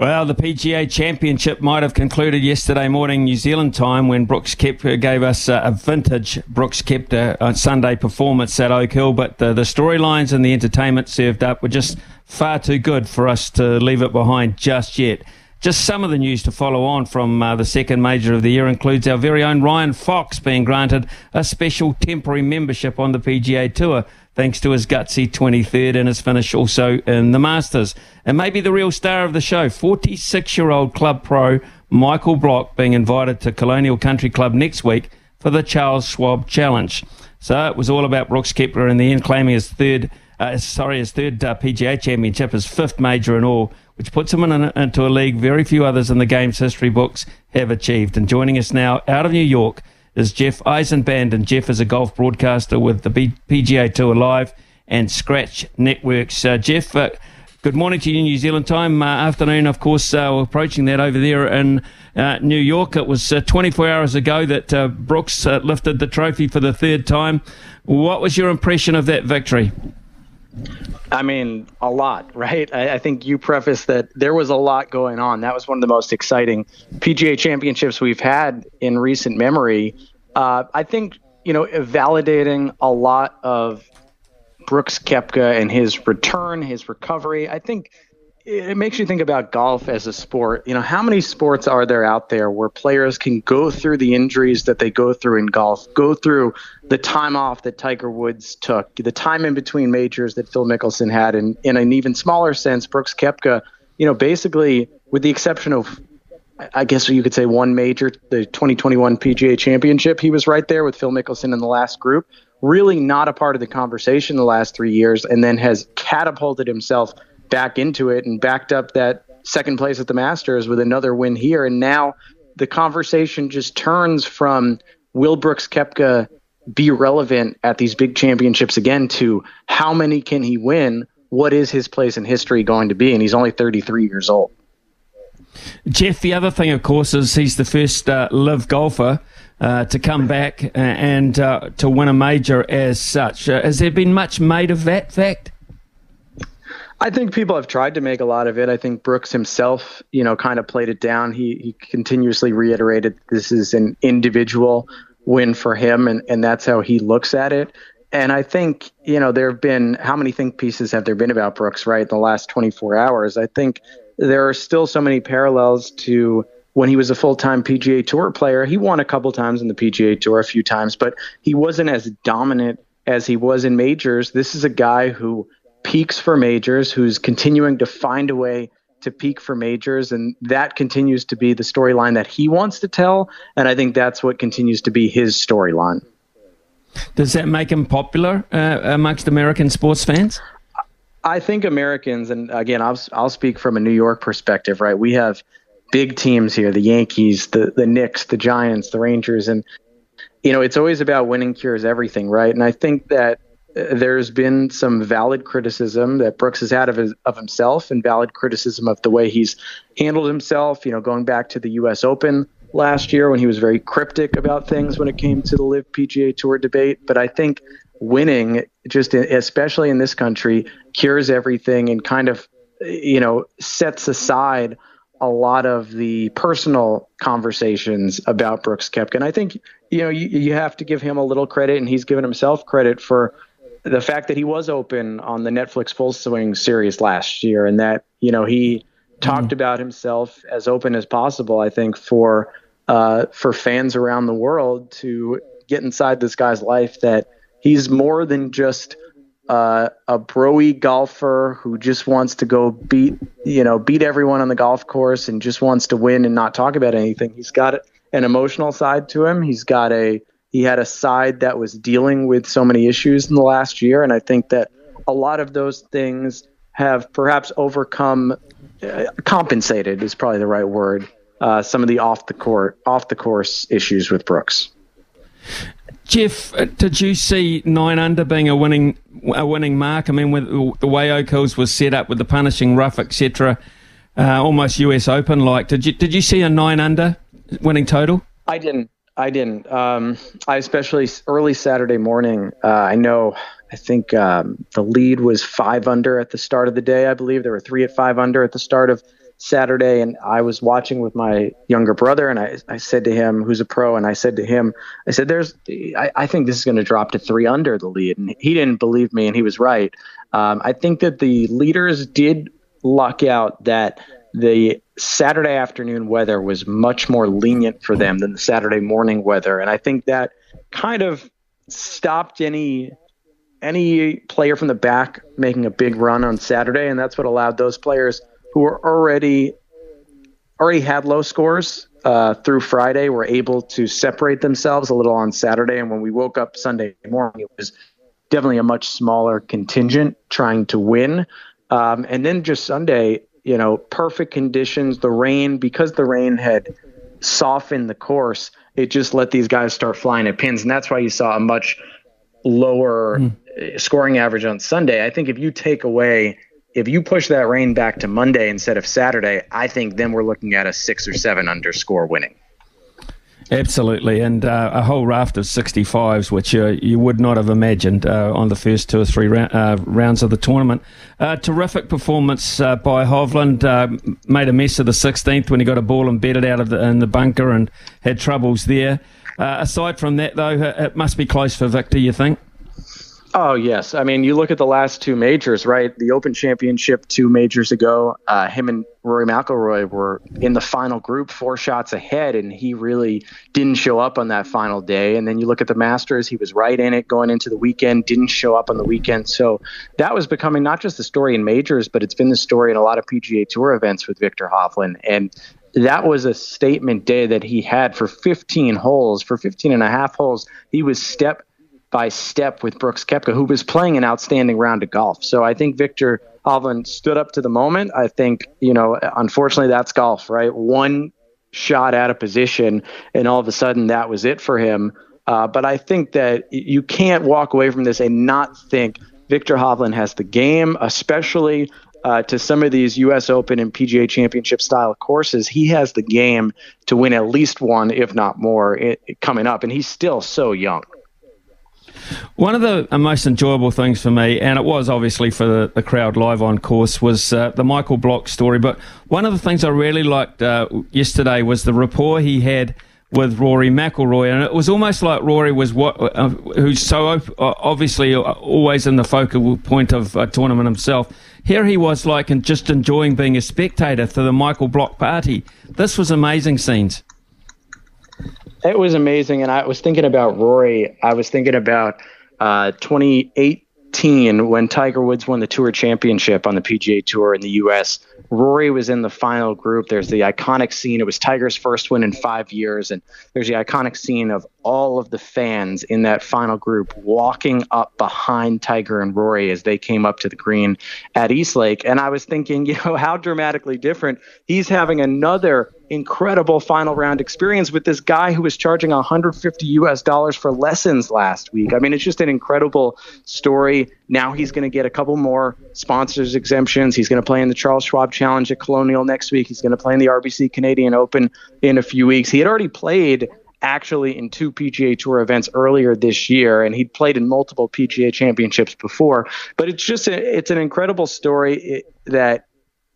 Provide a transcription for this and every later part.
Well, the PGA Championship might have concluded yesterday morning New Zealand time when Brooks Koepka gave us a vintage Brooks Koepka uh, Sunday performance at Oak Hill, but the, the storylines and the entertainment served up were just far too good for us to leave it behind just yet. Just some of the news to follow on from uh, the second major of the year includes our very own Ryan Fox being granted a special temporary membership on the PGA Tour thanks to his gutsy 23rd and his finish also in the Masters. And maybe the real star of the show, 46 year old club pro Michael Block being invited to Colonial Country Club next week for the Charles Schwab Challenge. So it was all about Brooks Koepka in the end, claiming his third, uh, sorry, his third uh, PGA Championship, his fifth major in all, which puts him in into a league very few others in the game's history books have achieved. And joining us now out of New York is Jeff Eisenband. And Jeff is a golf broadcaster with the PGA Tour Live and Scratch Networks. Uh, Jeff, uh, good morning to you, New Zealand time. Uh, afternoon, of course, uh, we're approaching that over there in uh, New York. It was uh, 24 hours ago that Brooks lifted the trophy for the third time. What was your impression of that victory? I mean, a lot, right? I, I, think you prefaced that there was a lot going on. That was one of the most exciting PGA championships we've had in recent memory. Uh, I think, you know, validating a lot of Brooks Koepka and his return, his recovery. I think it makes you think about golf as a sport. You know, how many sports are there out there where players can go through the injuries that they go through in golf, go through the time off that Tiger Woods took, the time in between majors that Phil Mickelson had, and in an even smaller sense, Brooks Koepka, you know, basically, with the exception of, I guess you could say one major, the 2021 PGA Championship, he was right there with Phil Mickelson in the last group. Really not a part of the conversation the last three years, and then has catapulted himself – back into it and backed up that second place at the Masters with another win here. And now the conversation just turns from will Brooks Koepka be relevant at these big championships again to how many can he win? What is his place in history going to be? And he's only 33 years old. Jeff, the other thing, of course, is he's the first uh, LIV golfer uh, to come back and uh, to win a major as such. Uh, has there been much made of that fact? I think people have tried to make a lot of it. I think Brooks himself, you know, kind of played it down. He he continuously reiterated this is an individual win for him, and and that's how he looks at it. And I think you know there have been how many think pieces have there been about Brooks right in the last 24 hours? I think there are still so many parallels to when he was a full-time PGA Tour player. He won a couple times in the PGA Tour, a few times, but he wasn't as dominant as he was in majors. This is a guy who peaks for majors, who's continuing to find a way to peak for majors, and that continues to be the storyline that he wants to tell. And I think that's what continues to be his storyline. Does that make him popular uh, amongst American sports fans? I think Americans, and again, I'll, I'll speak from a New York perspective, right? We have big teams here the Yankees, the, the Knicks, the Giants, the Rangers, and, you know, it's always about winning cures everything, right? And I think that uh, there's been some valid criticism that Brooks has had of, his, of himself and valid criticism of the way he's handled himself. You know, going back to the U.S. Open last year when he was very cryptic about things when it came to the LIV PGA Tour debate. But I think winning, just especially in this country, cures everything and kind of, you know, sets aside a lot of the personal conversations about Brooks Koepka. And I think, you know, you, you have to give him a little credit, and he's given himself credit for the fact that he was open on the Netflix Full Swing series last year, and that you know he talked mm. about himself as open as possible. I think for uh, for fans around the world to get inside this guy's life that he's more than just uh, a broy golfer who just wants to go beat you know beat everyone on the golf course and just wants to win and not talk about anything. He's got an emotional side to him. He's got a he had a side that was dealing with so many issues in the last year, and I think that a lot of those things have perhaps overcome, uh, compensated is probably the right word, uh, some of the off the court, off the course issues with Brooks. Jeff, uh, did you see nine under being a winning a winning mark? I mean, with the way Oak Hills was set up with the punishing rough, etc., uh, almost US Open like. Did you did you see a nine under winning total? I didn't. I didn't. Um, I especially early Saturday morning. Uh, I know. I think um, the lead was five under at the start of the day. I believe there were three at five under at the start of Saturday, and I was watching with my younger brother, and I, I said to him, who's a pro, and I said to him, I said, "There's, I, I think this is going to drop to three under the lead," and he didn't believe me, and he was right. Um, I think that the leaders did luck out that the Saturday afternoon weather was much more lenient for them than the Saturday morning weather, and I think that kind of stopped any any player from the back making a big run on Saturday, and that's what allowed those players who were already already had low scores uh, through Friday were able to separate themselves a little on Saturday. And when we woke up Sunday morning, it was definitely a much smaller contingent trying to win. Um, and then just Sunday, you know, perfect conditions, the rain, because the rain had softened the course, it just let these guys start flying at pins. And that's why you saw a much lower mm. scoring average on Sunday. I think if you take away if you push that rain back to Monday instead of Saturday, I think then we're looking at a six or seven underscore winning. Absolutely, and uh, a whole raft of 65s, which uh, you would not have imagined uh, on the first two or three ra- uh, rounds of the tournament. Uh, terrific performance uh, by Hovland. made a mess of the 16th when he got a ball embedded out of the, in the bunker and had troubles there. aside from that, though, it must be close for Victor, you think? Oh yes, I mean you look at the last two majors, right? The Open Championship two majors ago, uh, him and Rory McIlroy were in the final group, four shots ahead, and he really didn't show up on that final day. And then you look at the Masters, he was right in it going into the weekend, didn't show up on the weekend. So that was becoming not just the story in majors, but it's been the story in a lot of PGA Tour events with Victor Hovland. And that was a statement day that he had for 15 holes, for 15 and a half holes. He was step by step with Brooks Koepka, who was playing an outstanding round of golf. So I think Victor Hovland stood up to the moment. I think, you know, unfortunately, that's golf, right? One shot out of position, and all of a sudden that was it for him. Uh, but I think that you can't walk away from this and not think Victor Hovland has the game, especially uh, to some of these U.S. Open and PGA Championship style courses. He has the game to win at least one, if not more, it, coming up, and he's still so young. One of the most enjoyable things for me, and it was obviously for the, the crowd live on course, was uh, the Michael Block story. But one of the things I really liked uh, yesterday was the rapport he had with Rory McIlroy, and it was almost like Rory was what uh, who's so op- uh, obviously uh, always in the focal point of a tournament himself. Here he was like and just enjoying being a spectator to the Michael Block party. This was amazing scenes. It was amazing, and I was thinking about Rory. I was thinking about uh, 2018 when Tiger Woods won the Tour Championship on the PGA Tour in the U.S. Rory was in the final group. There's the iconic scene. It was Tiger's first win in five years, and there's the iconic scene of all of the fans in that final group walking up behind Tiger and Rory as they came up to the green at East Lake. And I was thinking, you know, how dramatically different. He's having another incredible final round experience with this guy who was charging 150 US dollars for lessons last week. I mean, it's just an incredible story. Now he's going to get a couple more sponsors exemptions. He's going to play in the Charles Schwab Challenge at Colonial next week. He's going to play in the RBC Canadian Open in a few weeks. He had already played actually in two PGA Tour events earlier this year, and he'd played in multiple PGA Championships before. But it's just a, it's an incredible story that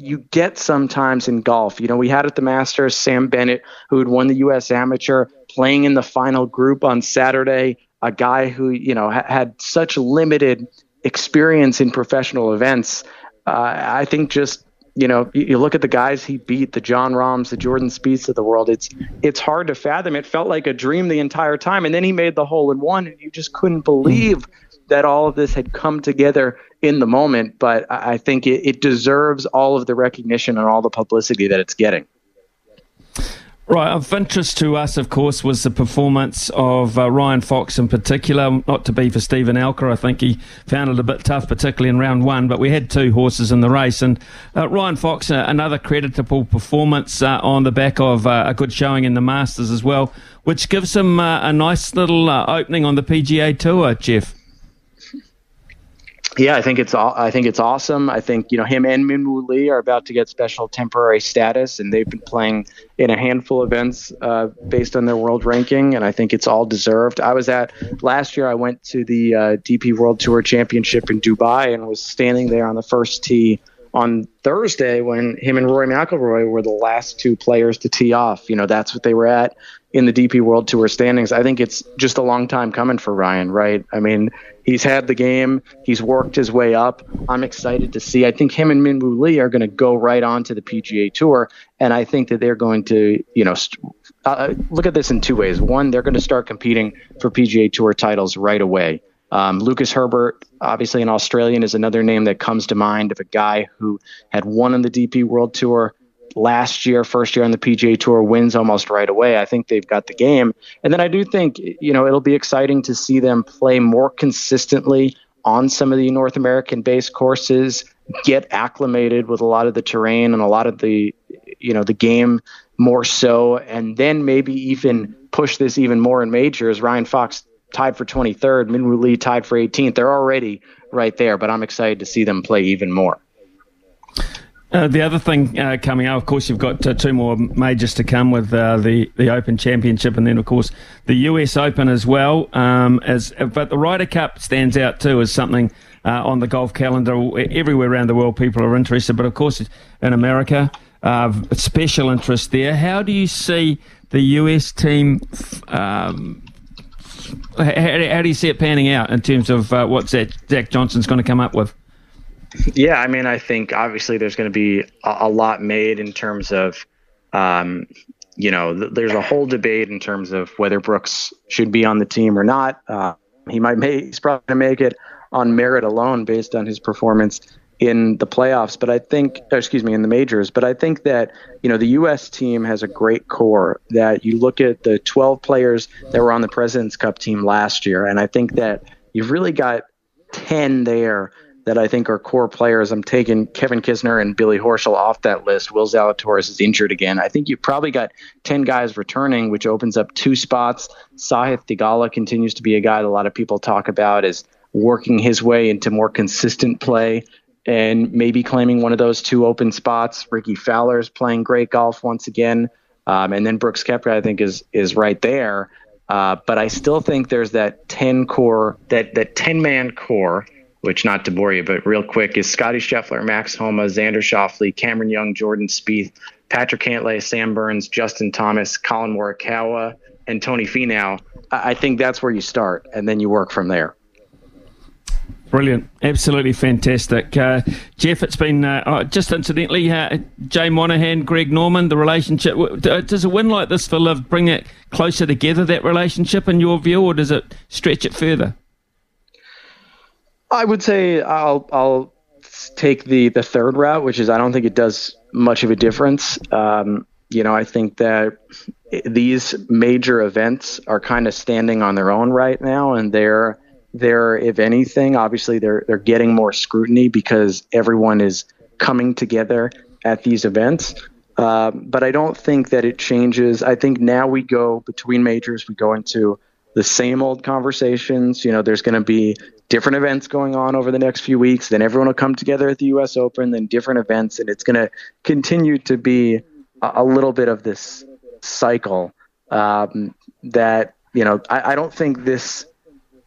you get sometimes in golf. You know, we had at the Masters Sam Bennett, who had won the U.S. Amateur, playing in the final group on Saturday. A guy who you know ha- had such limited experience in professional events. Uh, I think just you know, you, you, look at the guys he beat, the Jon Rahms, the Jordan Spieths of the world. It's it's hard to fathom. It felt like a dream the entire time, and then he made the hole in one, and you just couldn't believe that all of this had come together in the moment. But I think it, it deserves all of the recognition and all the publicity that it's getting. Right, of interest to us, of course, was the performance of uh, Ryan Fox in particular. Not to be for Steven Alker, I think he found it a bit tough, particularly in round one. But we had two horses in the race, and uh, Ryan Fox, uh, another creditable performance uh, on the back of uh, a good showing in the Masters as well, which gives him uh, a nice little opening on the PGA Tour, Jeff. Yeah, I think it's I think it's awesome. I think you know him and Minwoo Lee are about to get special temporary status, and they've been playing in a handful of events uh, based on their world ranking, and I think it's all deserved. I was at last year. I went to the uh, DP World Tour Championship in Dubai and was standing there on the first tee on Thursday when him and Rory McIlroy were the last two players to tee off. You know, that's what they were at in the DP World Tour standings. I think it's just a long time coming for Ryan, right? I mean, he's had the game, he's worked his way up. I'm excited to see. I think him and Minwoo Lee are going to go right on to the PGA Tour, and I think that they're going to, you know, st- uh, look at this in two ways. One, they're going to start competing for PGA Tour titles right away. Um, Lucas Herbert, obviously an Australian, is another name that comes to mind of a guy who had won on the DP World Tour last year, first year on the PGA Tour, wins almost right away. I think they've got the game. And then I do think, you know, it'll be exciting to see them play more consistently on some of the North American based courses, get acclimated with a lot of the terrain and a lot of the, you know, the game more so, and then maybe even push this even more in majors. Ryan Fox tied for 23rd, Minwoo Lee tied for 18th. They're already right there, but I'm excited to see them play even more. Uh, the other thing uh, coming up, of course, you've got uh, two more majors to come with uh, the the Open Championship, and then of course the US Open as well. Um, as but the Ryder Cup stands out too as something uh, on the golf calendar everywhere around the world. People are interested, but of course in America, uh, special interest there. How do you see the US team? Um, how, how, do you see it panning out in terms of what Zach, Zach Johnson's going to come up with? Yeah, I mean, I think obviously there's going to be a, a, lot made in terms of, um, you know, th- there's a whole debate in terms of whether Brooks should be on the team or not. Uh, he might make, he's probably going to make it on merit alone based on his performance in the playoffs. But I think, excuse me, in the majors. But I think that you know the U.S. team has a great core. That you look at the 12 players that were on the Presidents Cup team last year, and I think that you've really got 10 there that I think are core players. I'm taking Kevin Kisner and Billy Horschel off that list. Will Zalatoris is injured again. I think you've probably got 10 guys returning, which opens up two spots. Sahith Theegala continues to be a guy that a lot of people talk about as working his way into more consistent play and maybe claiming one of those two open spots. Rickie Fowler is playing great golf once again. Um, and then Brooks Koepka, I think, is is right there. Uh, but I still think there's that 10 core, that, that 10 man core which not to bore you, but real quick is Scotty Scheffler, Max Homa, Xander Schauffele, Cameron Young, Jordan Spieth, Patrick Cantlay, Sam Burns, Justin Thomas, Collin Morikawa, and Tony Finau. I think that's where you start, and then you work from there. Brilliant, absolutely fantastic, uh, Jeff. It's been uh, oh, just incidentally, uh, Jay Monahan, Greg Norman, the relationship. Does a win like this for LIV bring it closer together? That relationship, in your view, or does it stretch it further? I would say I'll I'll take the the third route, which is I don't think it does much of a difference. Um, you know, I think that these major events are kind of standing on their own right now, and they're they're if anything, obviously they're they're getting more scrutiny because everyone is coming together at these events. Uh, but I don't think that it changes. I think now we go between majors, we go into the same old conversations. You know, there's going to be different events going on over the next few weeks. Then everyone will come together at the U.S. Open, then different events, and it's going to continue to be a, a, little bit of this cycle um, that you know. I, I don't think this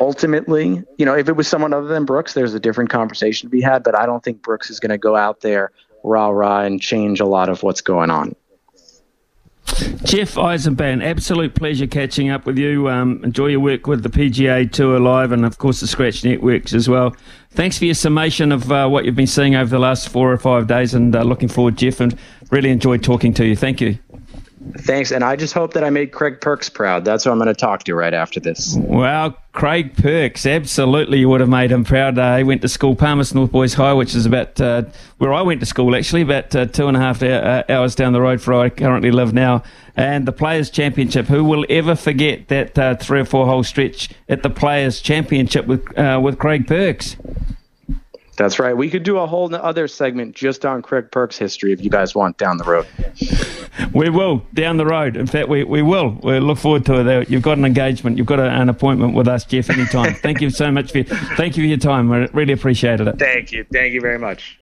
ultimately, you know, if it was someone other than Brooks, there's a different conversation to be had. But I don't think Brooks is going to go out there rah rah and change a lot of what's going on. Jeff Eisenband, absolute pleasure catching up with you. Um, enjoy your work with the PGA Tour Live and, of course, the Scratch Networks as well. Thanks for your summation of uh, what you've been seeing over the last four or five days and uh, looking forward, Jeff, and really enjoyed talking to you. Thank you. Thanks, and I just hope that I made Craig Perks proud. That's who I'm going to talk to right after this. Well, Craig Perks, absolutely, you would have made him proud. Uh, he went to school, Palmerston North Boys High, which is about uh, where I went to school, actually, about uh, two and a half uh, hours down the road from where I currently live now. And the Players' Championship. Who will ever forget that uh, three or four hole stretch at the Players' Championship with uh, with Craig Perks? That's right. We could do a whole other segment just on Craig Perks' history if you guys want down the road. we will down the road. In fact, we, we will. We look forward to it. You've got an engagement. You've got a, an appointment with us, Jeff. Anytime. thank you so much for thank you for your time. I really appreciated it. Thank you. Thank you very much.